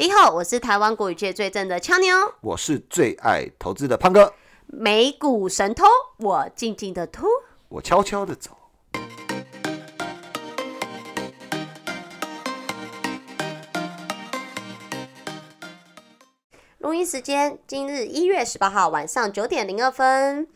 你好，我是台湾国语界最正的俏妞，我是最爱投资的胖哥，美股神偷，我静静的偷，我悄悄的走。录音时间：今日一月十八号晚上九点零二分。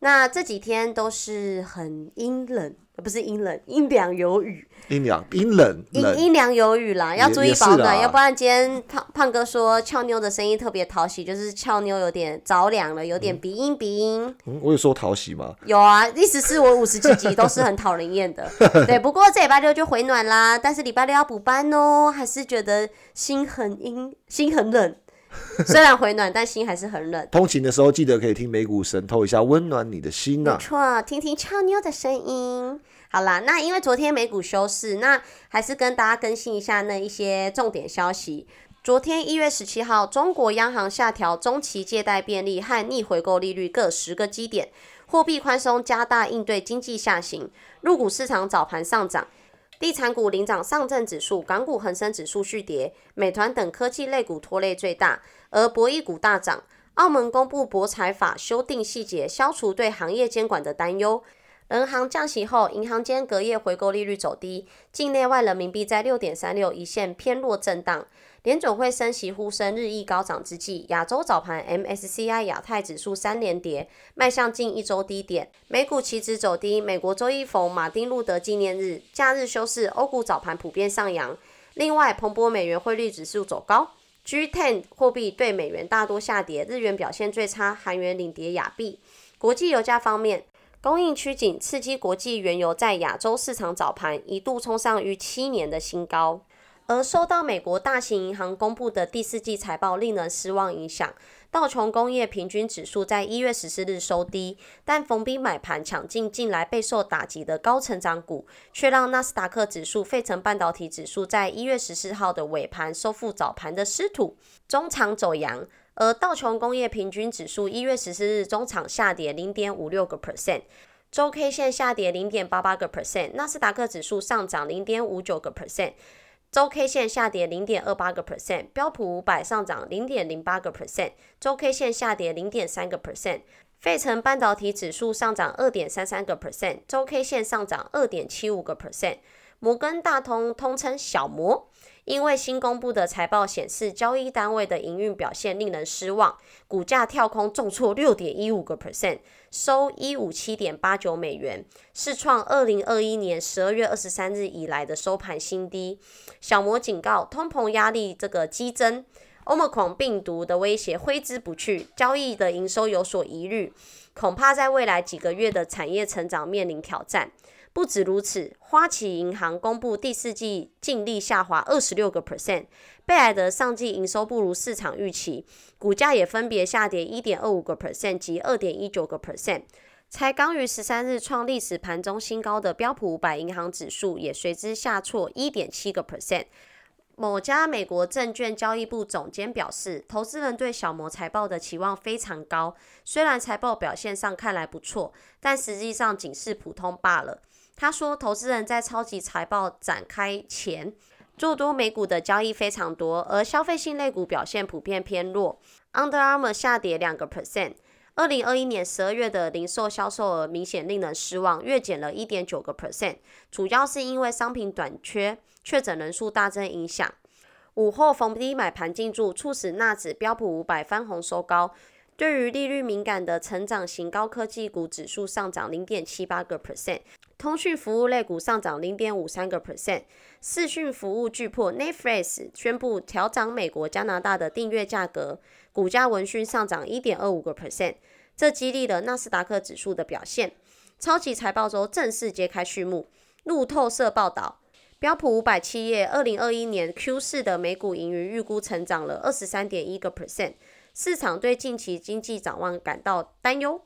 那这几天都是很阴冷，呃不是阴冷，阴凉有雨，阴凉阴冷阴冷，阴凉有雨啦，要注意保暖，要不然今天胖胖哥说俏妞的声音特别讨喜，就是俏妞有点着凉了，有点鼻音鼻音。嗯我有说讨喜吗？有啊，意思是我五十几集都是很讨人厌的。对，不过这礼拜六就回暖啦，但是礼拜六要补班哦，还是觉得心很阴，心很冷。虽然回暖，但心还是很冷。通勤的时候记得可以听美股神偷一下，温暖你的心呐、没错，听听俏妞的声音。好啦，那因为昨天美股休市，那还是跟大家更新一下那一些重点消息。昨天一月十七号，中国央行下调中期借贷便利和逆回购利率各十个基点，货币宽松加大应对经济下行。入股市场早盘上涨，地产股领涨上证指数，港股恒生指数续跌，美团等科技类股拖累最大，而博弈股大涨。澳门公布博彩法修订细节，消除对行业监管的担忧。人行降息后，银行间隔夜回购利率走低，境内外人民币在六点三六一线偏弱震荡。联总会升息呼声日益高涨之际，亚洲早盘 MSCI 亚太指数三连跌，迈向近一周低点。美股期指走低，美国周一逢马丁路德纪念日，假日休市，欧股早盘普遍上扬。另外，彭博美元汇率指数走高，G10 货币对美元大多下跌，日元表现最差，韩元领跌亚币。国际油价方面，供应趋紧，刺激国际原油在亚洲市场早盘一度冲上逾七年的新高。而受到美国大型银行公布的第四季财报令人失望影响，道琼工业平均指数在一月十四日收低，但逢低买盘抢进近来备受打击的高成长股，却让纳斯达克指数、费城半导体指数在一月十四号的尾盘收复早盘的失土，中场走阳。而道琼工业平均指数一月十四日中场下跌零点五六个 percent，周 K 线下跌零点八八个 percent，纳斯达克指数上涨零点五九个 percent。周 K 线下跌零点二八个 percent，标普五百上涨零点零八个 percent，周 K 线下跌零点三个 percent。费城半导体指数上涨二点三三个 percent，周 K 线上涨二点七五个 percent。摩根大通通称小摩，因为新公布的财报显示交易单位的营运表现令人失望，股价跳空重挫六点一五个 percent，收一五七点八九美元，是创二零二一年十二月二十三日以来的收盘新低。小摩警告，通膨压力这个激增，Omicron 病毒的威胁挥之不去，交易的营收有所疑虑，恐怕在未来几个月的产业成长面临挑战。不止如此，花旗银行公布第四季净利下滑二十六个 percent，贝莱德上季营收不如市场预期，股价也分别下跌一点二五个 percent 及二点一九个 percent。才刚于十三日创历史盘中新高的标普五百银行指数也随之下挫一点七个 percent。某家美国证券交易部总监表示，投资人对小摩财报的期望非常高，虽然财报表现上看来不错，但实际上仅是普通罢了。他说，投资人在超级财报展开前做多美股的交易非常多，而消费性类股表现普遍偏弱。Under Armour 下跌两个 percent。二零二一年十二月的零售销售额明显令人失望，月减了一点九个 percent，主要是因为商品短缺、确诊人数大增影响。午后逢低买盘进驻，促使纳指标普五百翻红收高。对于利率敏感的成长型高科技股指数上涨零点七八个 percent，通讯服务类股上涨零点五三个 percent。视讯服务巨破 Netflix 宣布调涨美国、加拿大的订阅价格，股价闻讯上涨一点二五个 percent，这激励了纳斯达克指数的表现。超级财报周正式揭开序幕。路透社报道，标普五百企业二零二一年 Q 四的每股盈余预估成长了二十三点一个 percent。市场对近期经济展望感到担忧，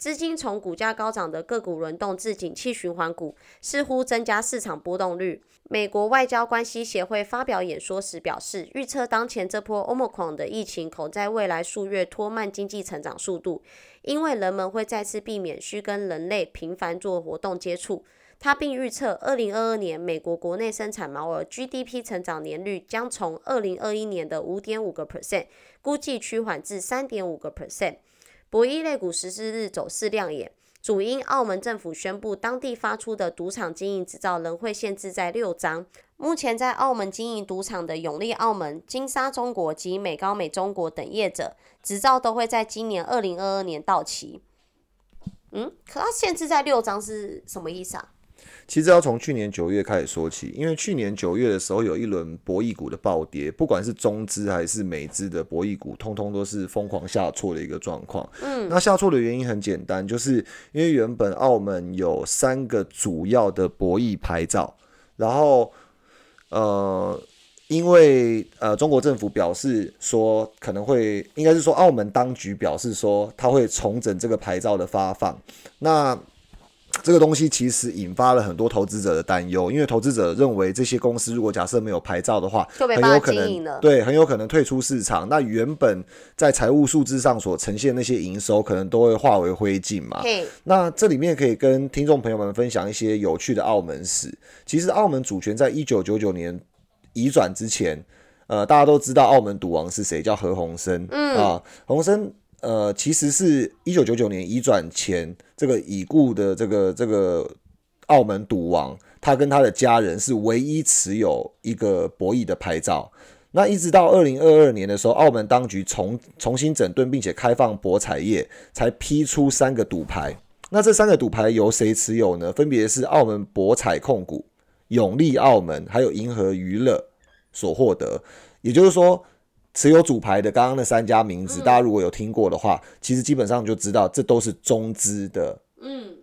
资金从股价高涨的个股轮动至景气循环股，似乎增加市场波动率。美国外交关系协会发表演说时表示，预测当前这波 Omicron 的疫情恐在未来数月拖慢经济成长速度，因为人们会再次避免需跟人类频繁做活动接触。他并预测，二零二二年美国国内生产毛额 GDP 成长年率将从二零二一年的五点五个 percent，估计趋缓至三点五个 percent。博弈类股十四日走势亮眼，主因澳门政府宣布，当地发出的赌场经营执照仍会限制在六张。目前在澳门经营赌场的永利澳门、金沙中国及美高美中国等业者，执照都会在今年二零二二年到期。嗯，可它限制在六张是什么意思啊？其实要从去年九月开始说起，因为去年九月的时候有一轮博弈股的暴跌，不管是中资还是美资的博弈股，通通都是疯狂下挫的一个状况。嗯，那下挫的原因很简单，就是因为原本澳门有三个主要的博弈牌照，然后呃，因为呃中国政府表示说可能会，应该是说澳门当局表示说他会重整这个牌照的发放，那。这个东西其实引发了很多投资者的担忧，因为投资者认为这些公司如果假设没有牌照的话，很有可能对很有可能退出市场。那原本在财务数字上所呈现那些营收，可能都会化为灰烬嘛。那这里面可以跟听众朋友们分享一些有趣的澳门史。其实澳门主权在一九九九年移转之前，呃，大家都知道澳门赌王是谁，叫何鸿燊。嗯啊，鸿燊。呃，其实是一九九九年移转前，这个已故的这个这个澳门赌王，他跟他的家人是唯一持有一个博弈的牌照。那一直到二零二二年的时候，澳门当局重重新整顿并且开放博彩业，才批出三个赌牌。那这三个赌牌由谁持有呢？分别是澳门博彩控股、永利澳门还有银河娱乐所获得。也就是说。持有主牌的刚刚那三家名字，大家如果有听过的话，其实基本上就知道这都是中资的，嗯，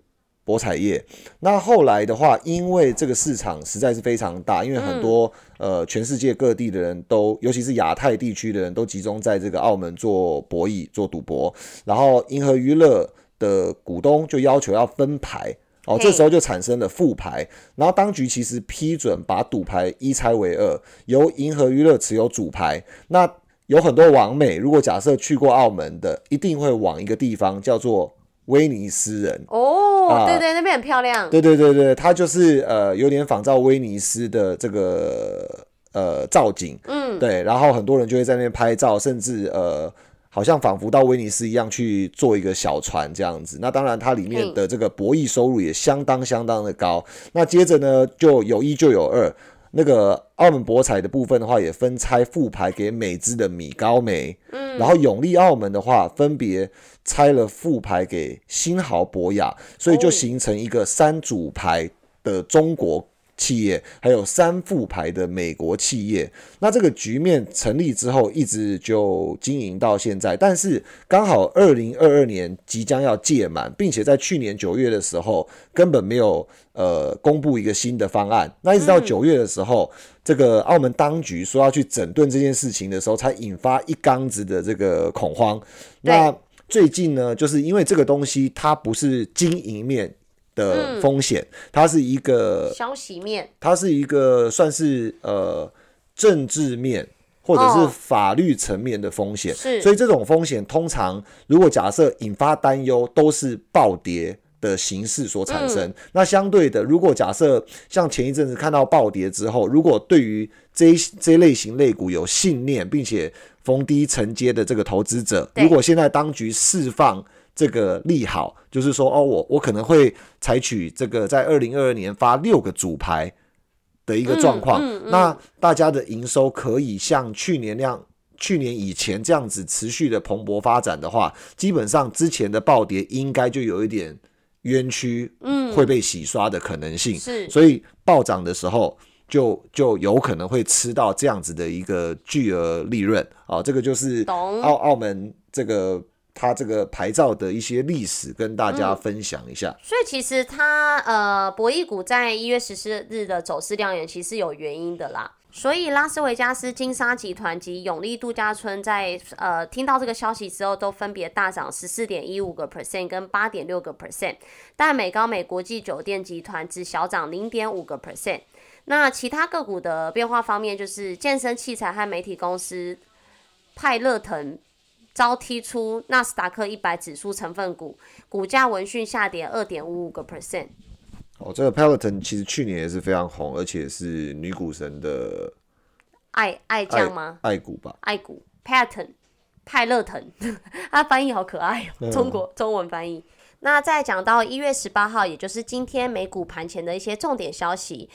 博彩业。那后来的话，因为这个市场实在是非常大，因为很多呃全世界各地的人都，尤其是亚太地区的人都集中在这个澳门做博弈、做赌博，然后银河娱乐的股东就要求要分牌。哦，这时候就产生了副牌，然后当局其实批准把赌牌一拆为二，由银河娱乐持有主牌。那有很多网美，如果假设去过澳门的，一定会往一个地方叫做威尼斯人。哦，对对，那边很漂亮。对对对对，它就是呃有点仿照威尼斯的这个呃造景。嗯，对，然后很多人就会在那边拍照，甚至呃。好像仿佛到威尼斯一样去做一个小船这样子，那当然它里面的这个博弈收入也相当相当的高。那接着呢，就有一就有二，那个澳门博彩的部分的话，也分拆副牌给美资的米高梅，嗯，然后永利澳门的话，分别拆了副牌给新豪博雅，所以就形成一个三组牌的中国。企业还有三副牌的美国企业，那这个局面成立之后，一直就经营到现在。但是刚好二零二二年即将要届满，并且在去年九月的时候根本没有呃公布一个新的方案。那一直到九月的时候，这个澳门当局说要去整顿这件事情的时候，才引发一缸子的这个恐慌。那最近呢，就是因为这个东西它不是经营面。的风险，它是一个消息面，它是一个算是呃政治面或者是法律层面的风险，是，所以这种风险通常如果假设引发担忧，都是暴跌的形式所产生。那相对的，如果假设像前一阵子看到暴跌之后，如果对于这这类型类股有信念，并且逢低承接的这个投资者，如果现在当局释放。这个利好就是说，哦，我我可能会采取这个在二零二二年发六个主牌的一个状况，那大家的营收可以像去年那样，去年以前这样子持续的蓬勃发展的话，基本上之前的暴跌应该就有一点冤屈，嗯，会被洗刷的可能性，是，所以暴涨的时候就就有可能会吃到这样子的一个巨额利润。啊，这个就是澳澳门这个。它这个牌照的一些历史跟大家分享一下。所以其实它呃博弈股在一月十四日的走势亮眼，其实有原因的啦。所以拉斯维加斯金沙集团及永利度假村在呃听到这个消息之后，都分别大涨十四点一五个 percent 跟八点六个 percent，但美高美国际酒店集团只小涨零点五个 percent。那其他个股的变化方面，就是健身器材和媒体公司派乐腾。遭踢出纳斯达克一百指数成分股，股价闻讯下跌二点五五个 percent。哦，这个 Peloton 其实去年也是非常红，而且是女股神的爱爱将吗？爱股吧，爱股 Peloton 派乐腾，它翻译好可爱哦，中国中文翻译。那再讲到一月十八号，也就是今天美股盘前的一些重点消息，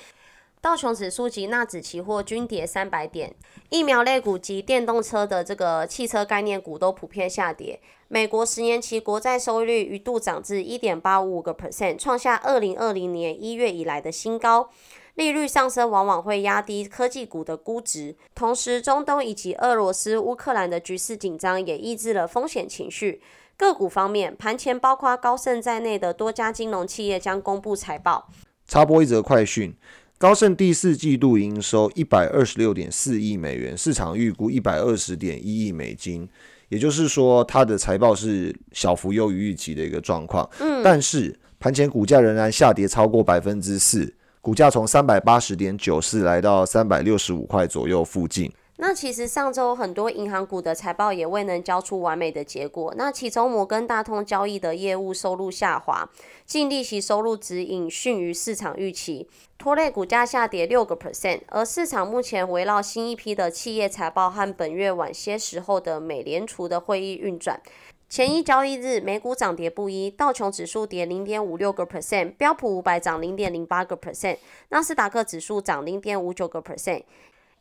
道琼指数及纳指期货均跌三百点，疫苗类股及电动车的这个汽车概念股都普遍下跌。美国十年期国债收益率一度涨至一点八五五个 percent，创下二零二零年一月以来的新高。利率上升往往会压低科技股的估值，同时中东以及俄罗斯、乌克兰的局势紧张也抑制了风险情绪。个股方面，盘前包括高盛在内的多家金融企业将公布财报。插播一则快讯：高盛第四季度营收一百二十六点四亿美元，市场预估一百二十点一亿美金，也就是说，它的财报是小幅优于预期的一个状况。嗯，但是盘前股价仍然下跌超过百分之四，股价从三百八十点九四来到三百六十五块左右附近。那其实上周很多银行股的财报也未能交出完美的结果。那其中摩根大通交易的业务收入下滑，净利息收入指引逊于市场预期，拖累股价下跌六个 percent。而市场目前围绕新一批的企业财报和本月晚些时候的美联储的会议运转。前一交易日美股涨跌不一，道琼指数跌零点五六个 percent，标普五百涨零点零八个 percent，纳斯达克指数涨零点五九个 percent。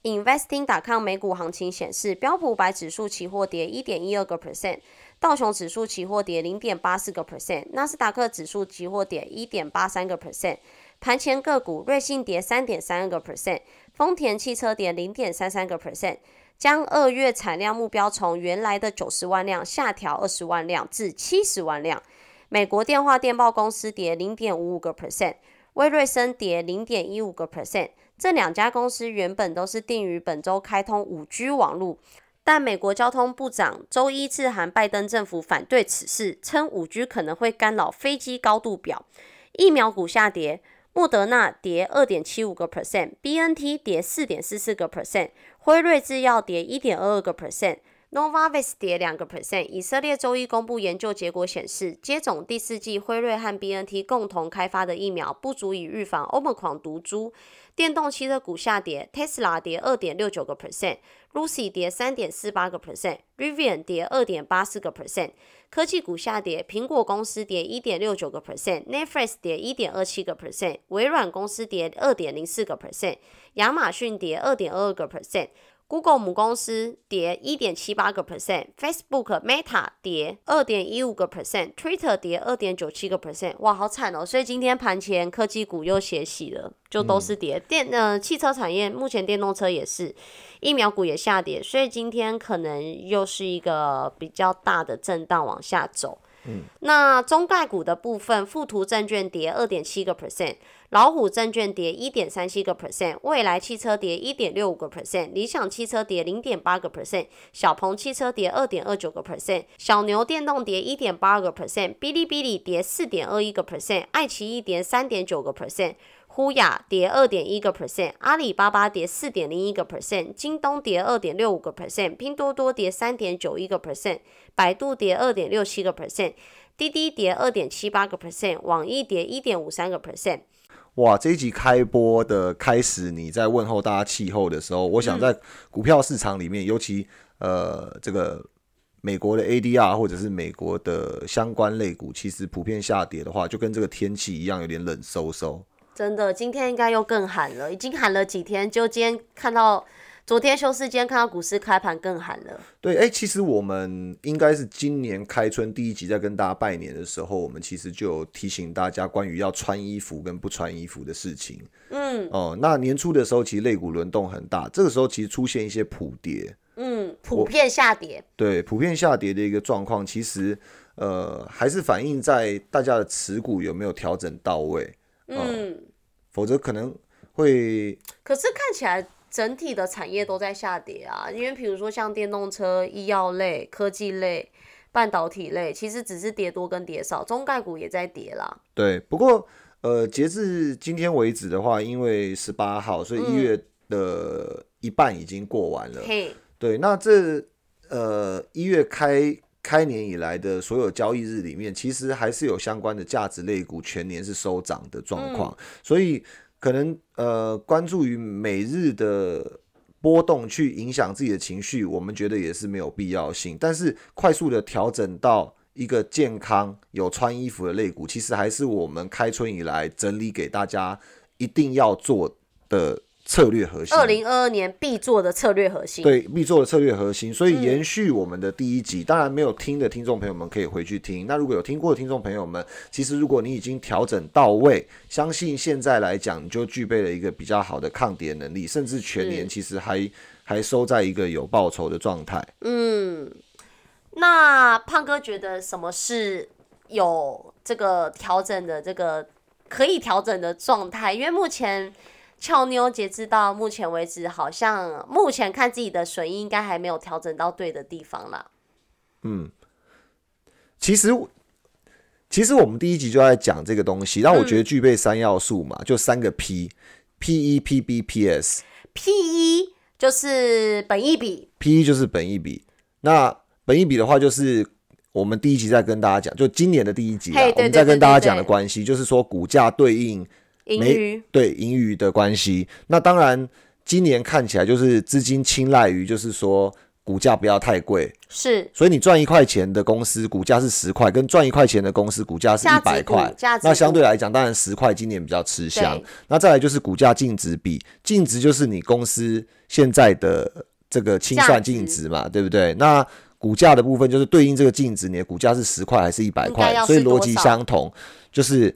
Investing.com 美股行情显示，标普百指数期货跌一点一二个 percent，道琼指数期货跌零点八四个 percent，纳斯达克指数期货跌一点八三个 percent。盘前个股，瑞信跌三点三个 percent，丰田汽车跌零点三三个 percent，将二月产量目标从原来的九十万辆下调二十万辆至七十万辆。美国电话电报公司跌零点五五个 percent，威瑞森跌零点一五个 percent。这两家公司原本都是定于本周开通五 G 网络，但美国交通部长周一致函拜登政府反对此事，称五 G 可能会干扰飞机高度表。疫苗股下跌，莫德纳跌二点七五个 percent，B N T 跌四点四四个 percent，辉瑞制药跌一点二二个 percent。Novavax 跌两个 percent。以色列周一公布研究结果显示，接种第四季辉瑞和 BNT 共同开发的疫苗不足以预防 Omicron 毒株。电动汽车股下跌，Tesla 跌二点六九个 percent，Lucy 跌三点四八个 percent，Rivian 跌二点八四个 percent。科技股下跌，苹果公司跌一点六九个 percent，Netflix 跌一点二七个 percent，微软公司跌二点零四个 percent，亚马逊跌二点二二个 percent。Google 母公司跌一点七八个 percent，Facebook Meta 跌二点一五个 percent，Twitter 跌二点九七个 percent，哇，好惨哦！所以今天盘前科技股又血洗了，就都是跌。电呃，汽车产业目前电动车也是，疫苗股也下跌，所以今天可能又是一个比较大的震荡往下走。那中概股的部分，富途证券跌二点七个 percent。老虎证券跌一点三七个 percent，蔚来汽车跌一点六五个 percent，理想汽车跌零点八个 percent，小鹏汽车跌二点二九个 percent，小牛电动跌一点八个 percent，哔哩哔哩跌四点二一个 percent，爱奇艺跌三点九个 percent，呼雅跌二点一个 percent，阿里巴巴跌四点零一个 percent，京东跌二点六五个 percent，拼多多跌三点九一个 percent，百度跌二点六七个 percent，滴滴跌二点七八个 percent，网易跌一点五三个 percent。哇，这一集开播的开始，你在问候大家气候的时候，我想在股票市场里面，尤其呃这个美国的 ADR 或者是美国的相关类股，其实普遍下跌的话，就跟这个天气一样，有点冷飕飕。真的，今天应该又更寒了，已经寒了几天，就今天看到。昨天休市今天看到股市开盘更寒了。对，哎，其实我们应该是今年开春第一集在跟大家拜年的时候，我们其实就有提醒大家关于要穿衣服跟不穿衣服的事情。嗯，哦，那年初的时候其实肋骨轮动很大，这个时候其实出现一些普跌。嗯，普遍下跌。对，普遍下跌的一个状况，其实呃还是反映在大家的持股有没有调整到位。嗯，否则可能会。可是看起来。整体的产业都在下跌啊，因为比如说像电动车、医药类、科技类、半导体类，其实只是跌多跟跌少，中概股也在跌啦。对，不过呃，截至今天为止的话，因为十八号，所以一月的一半已经过完了。嘿，对，那这呃一月开开年以来的所有交易日里面，其实还是有相关的价值类股全年是收涨的状况，所以可能呃关注于每日的波动去影响自己的情绪，我们觉得也是没有必要性。但是快速的调整到一个健康有穿衣服的类股，其实还是我们开春以来整理给大家一定要做的。策略核心，二零二二年必做的策略核心，对必做的策略核心。所以延续我们的第一集，当然没有听的听众朋友们可以回去听。那如果有听过的听众朋友们，其实如果你已经调整到位，相信现在来讲，你就具备了一个比较好的抗跌能力，甚至全年其实还还收在一个有报酬的状态。嗯，那胖哥觉得什么是有这个调整的这个可以调整的状态？因为目前。俏妞截至到目前为止，好像目前看自己的损益应该还没有调整到对的地方啦。嗯，其实其实我们第一集就在讲这个东西，但我觉得具备三要素嘛，就三个 P，P E P B P S。P E 就是本益比，P E 就是本益比。那本益比的话，就是我们第一集在跟大家讲，就今年的第一集啊，我们在跟大家讲的关系，就是说股价对应。盈余对盈余的关系，那当然今年看起来就是资金青睐于，就是说股价不要太贵，是，所以你赚一块钱的公司股价是十块，跟赚一块钱的公司股价是一百块，那相对来讲，当然十块今年比较吃香。那再来就是股价净值比，净值就是你公司现在的这个清算净值嘛，对不对？那股价的部分就是对应这个净值，你的股价是十块还是一百块？所以逻辑相同，就是。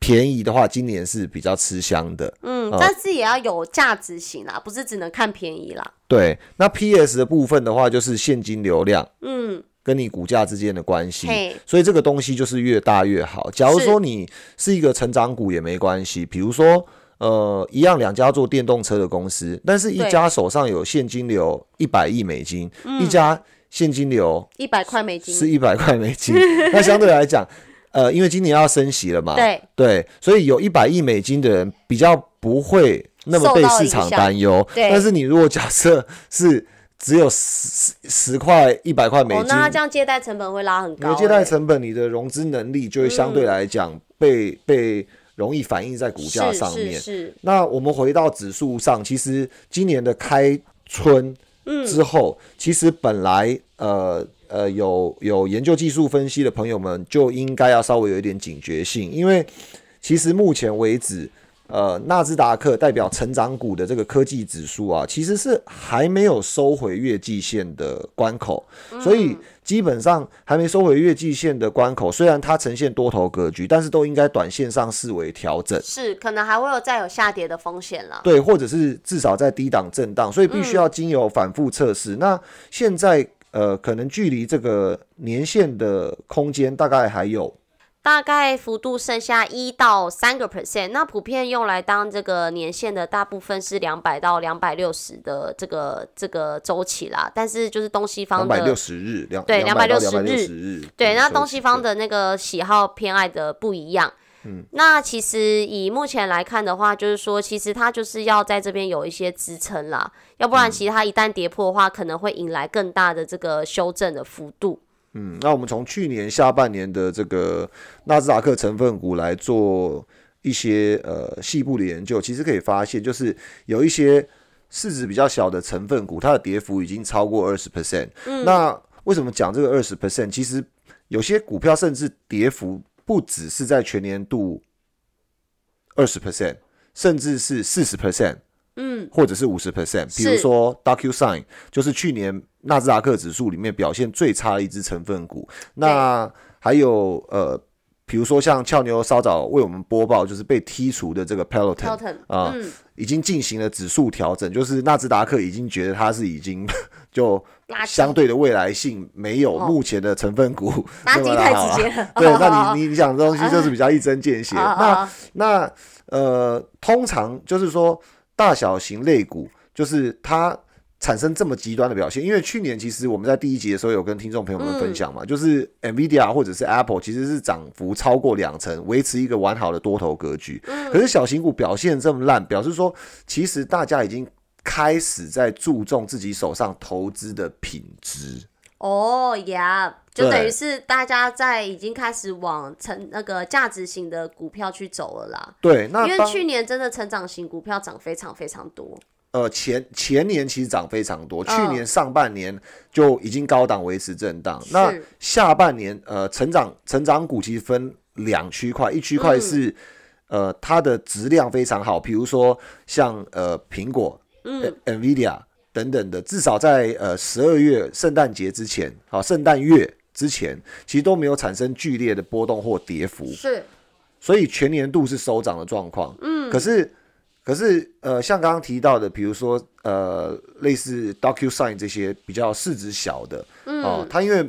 便宜的话，今年是比较吃香的。嗯，但是也要有价值型啦，不是只能看便宜啦。对，那 PS 的部分的话，就是现金流量，嗯，跟你股价之间的关系。所以这个东西就是越大越好。假如说你是一个成长股也没关系，比如说呃，一样两家做电动车的公司，但是一家手上有现金流一百亿美金，一家现金流一百块美金，是一百块美金。那相对来讲。呃，因为今年要升息了嘛，对对，所以有一百亿美金的人比较不会那么被市场担忧。但是你如果假设是只有十十块、一百块美金，那这样借贷成本会拉很高。借贷成本，你的融资能力就会相对来讲被被容易反映在股价上面。是。那我们回到指数上，其实今年的开春之后，其实本来呃。呃，有有研究技术分析的朋友们就应该要稍微有一点警觉性，因为其实目前为止，呃，纳斯达克代表成长股的这个科技指数啊，其实是还没有收回月季线的关口，所以基本上还没收回月季线的关口，虽然它呈现多头格局，但是都应该短线上视为调整，是可能还会有再有下跌的风险了，对，或者是至少在低档震荡，所以必须要经由反复测试。那现在。呃，可能距离这个年限的空间大概还有，大概幅度剩下一到三个 percent。那普遍用来当这个年限的大部分是两百到两百六十的这个这个周期啦。但是就是东西方的两百六十日，两对两百六十日，对，那东西方的那个喜好偏爱的不一样。那其实以目前来看的话，就是说，其实它就是要在这边有一些支撑啦，要不然其实它一旦跌破的话，可能会引来更大的这个修正的幅度。嗯，那我们从去年下半年的这个纳斯达克成分股来做一些呃细部的研究，其实可以发现，就是有一些市值比较小的成分股，它的跌幅已经超过二十 percent。嗯，那为什么讲这个二十 percent？其实有些股票甚至跌幅。不只是在全年度二十 percent，甚至是四十 percent，嗯，或者是五十 percent。比如说 DocuSign，就是去年纳斯达克指数里面表现最差的一只成分股。那还有呃，比如说像俏妞稍早为我们播报，就是被剔除的这个 Peloton 啊，已经进行了指数调整，就是纳斯达克已经觉得它是已经 就。相对的未来性没有目前的成分股 那么好。对，那你你讲的东西就是比较一针见血。那那呃，通常就是说大小型类股，就是它产生这么极端的表现。因为去年其实我们在第一集的时候有跟听众朋友们分享嘛，就是 Nvidia 或者是 Apple 其实是涨幅超过两成，维持一个完好的多头格局。可是小型股表现这么烂，表示说其实大家已经。开始在注重自己手上投资的品质哦呀，就等于是大家在已经开始往成那个价值型的股票去走了啦。对，那因为去年真的成长型股票涨非常非常多。呃前前年其实涨非常多，去嗯。年上半年就已经高档维持震荡，那下半年呃成长成长股其实分两区块，一区块嗯。是、呃它的质量非常好，比如说像呃苹果、嗯。n v i d i a 等等的，至少在呃十二月圣诞节之前，好圣诞月之前，其实都没有产生剧烈的波动或跌幅。是，所以全年度是收涨的状况。嗯，可是可是呃，像刚刚提到的，比如说呃，类似 DocuSign 这些比较市值小的，嗯。哦，它因为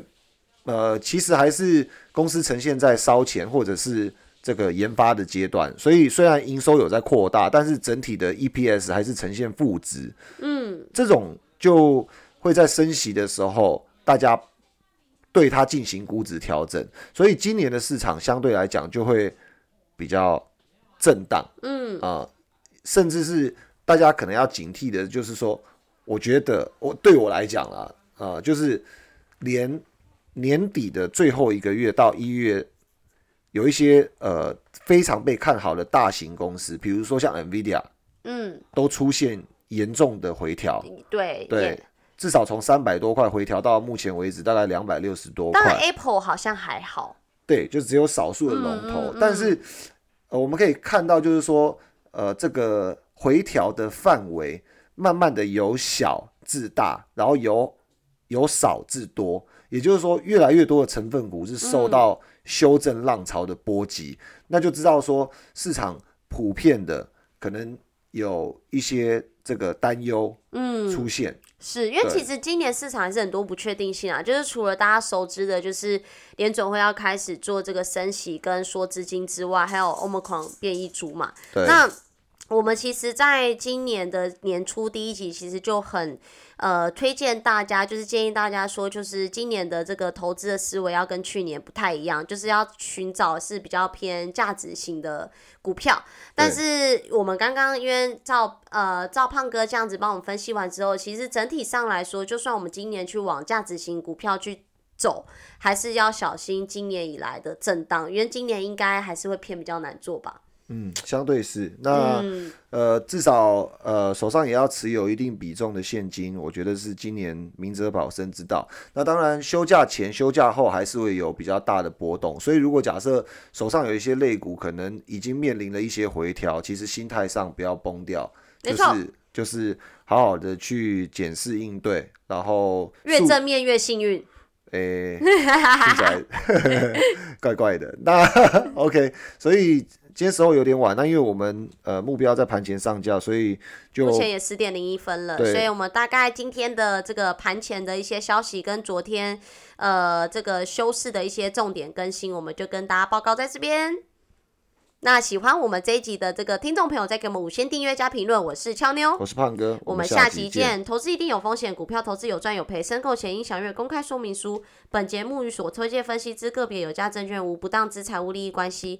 呃，其实还是公司呈现在烧钱或者是这个研发的阶段，所以虽然营收有在扩大，但是整体的 EPS 还是呈现负值。嗯，这种就会在升息的时候，大家对它进行估值调整，所以今年的市场相对来讲就会比较震荡，嗯。啊、甚至是大家可能要警惕的，就是说，我觉得我对我来讲啦，啊、就是连年底的最后一个月到一月，有一些呃非常被看好的大型公司，比如说像 NVIDIA，嗯，都出现严重的回调，对对。也，至少从三百多块回调到目前为止大概两百六十多当然块，Apple 好像还好。对，就只有少数的龙头，嗯嗯嗯。但是呃我们可以看到，就是说呃这个回调的范围慢慢的由小至大，然后由由少至多，也就是说越来越多的成分股是受嗯。到修正浪潮的波及，那就知道说市场普遍的可能有一些这个担忧嗯，出现。是因为其实今年市场还是很多不确定性啊，就是除了大家熟知的，就是联总会要开始做这个升息跟缩资金之外，还有 Omicron 变异株嘛。对，那我们其实在今年的年初第一集，其实就很呃推荐大家，就是建议大家说，就是今年的这个投资的思维要跟去年不太一样，就是要寻找是比较偏价值型的股票。但是我们刚刚因为赵呃赵胖哥这样子帮我们分析完之后，其实整体上来说，就算我们今年去往价值型股票去。走还是要小心今年以来的震荡，因为今年应该还是会偏比较难做吧。嗯，相对是那。嗯，呃，至少呃手上也要持有一定比重的现金，我觉得是今年明哲保身之道。那当然，休假前、休假后还是会有比较大的波动，所以如果假设手上有一些类股可能已经面临了一些回调，其实心态上不要崩掉，就没错是就是好好的去检视应对，然后越正面越幸运。诶、听起来 怪怪的。那 OK，所以今天时候有点晚，那因为我们呃目标在盘前上架，所以就目前也十点零一分了，对所以我们大概今天的这个盘前的一些消息跟昨天呃这个休市的一些重点更新，我们就跟大家报告在这边。那喜欢我们这一集的这个听众朋友，再给我们五星订阅加评论。我是俏妞，我是胖哥，我们下下期见。投资一定有风险，股票投资有赚有赔，申购前应详阅公开说明书。本节目与所推荐分析之个别有价证券无不当之财务利益关系。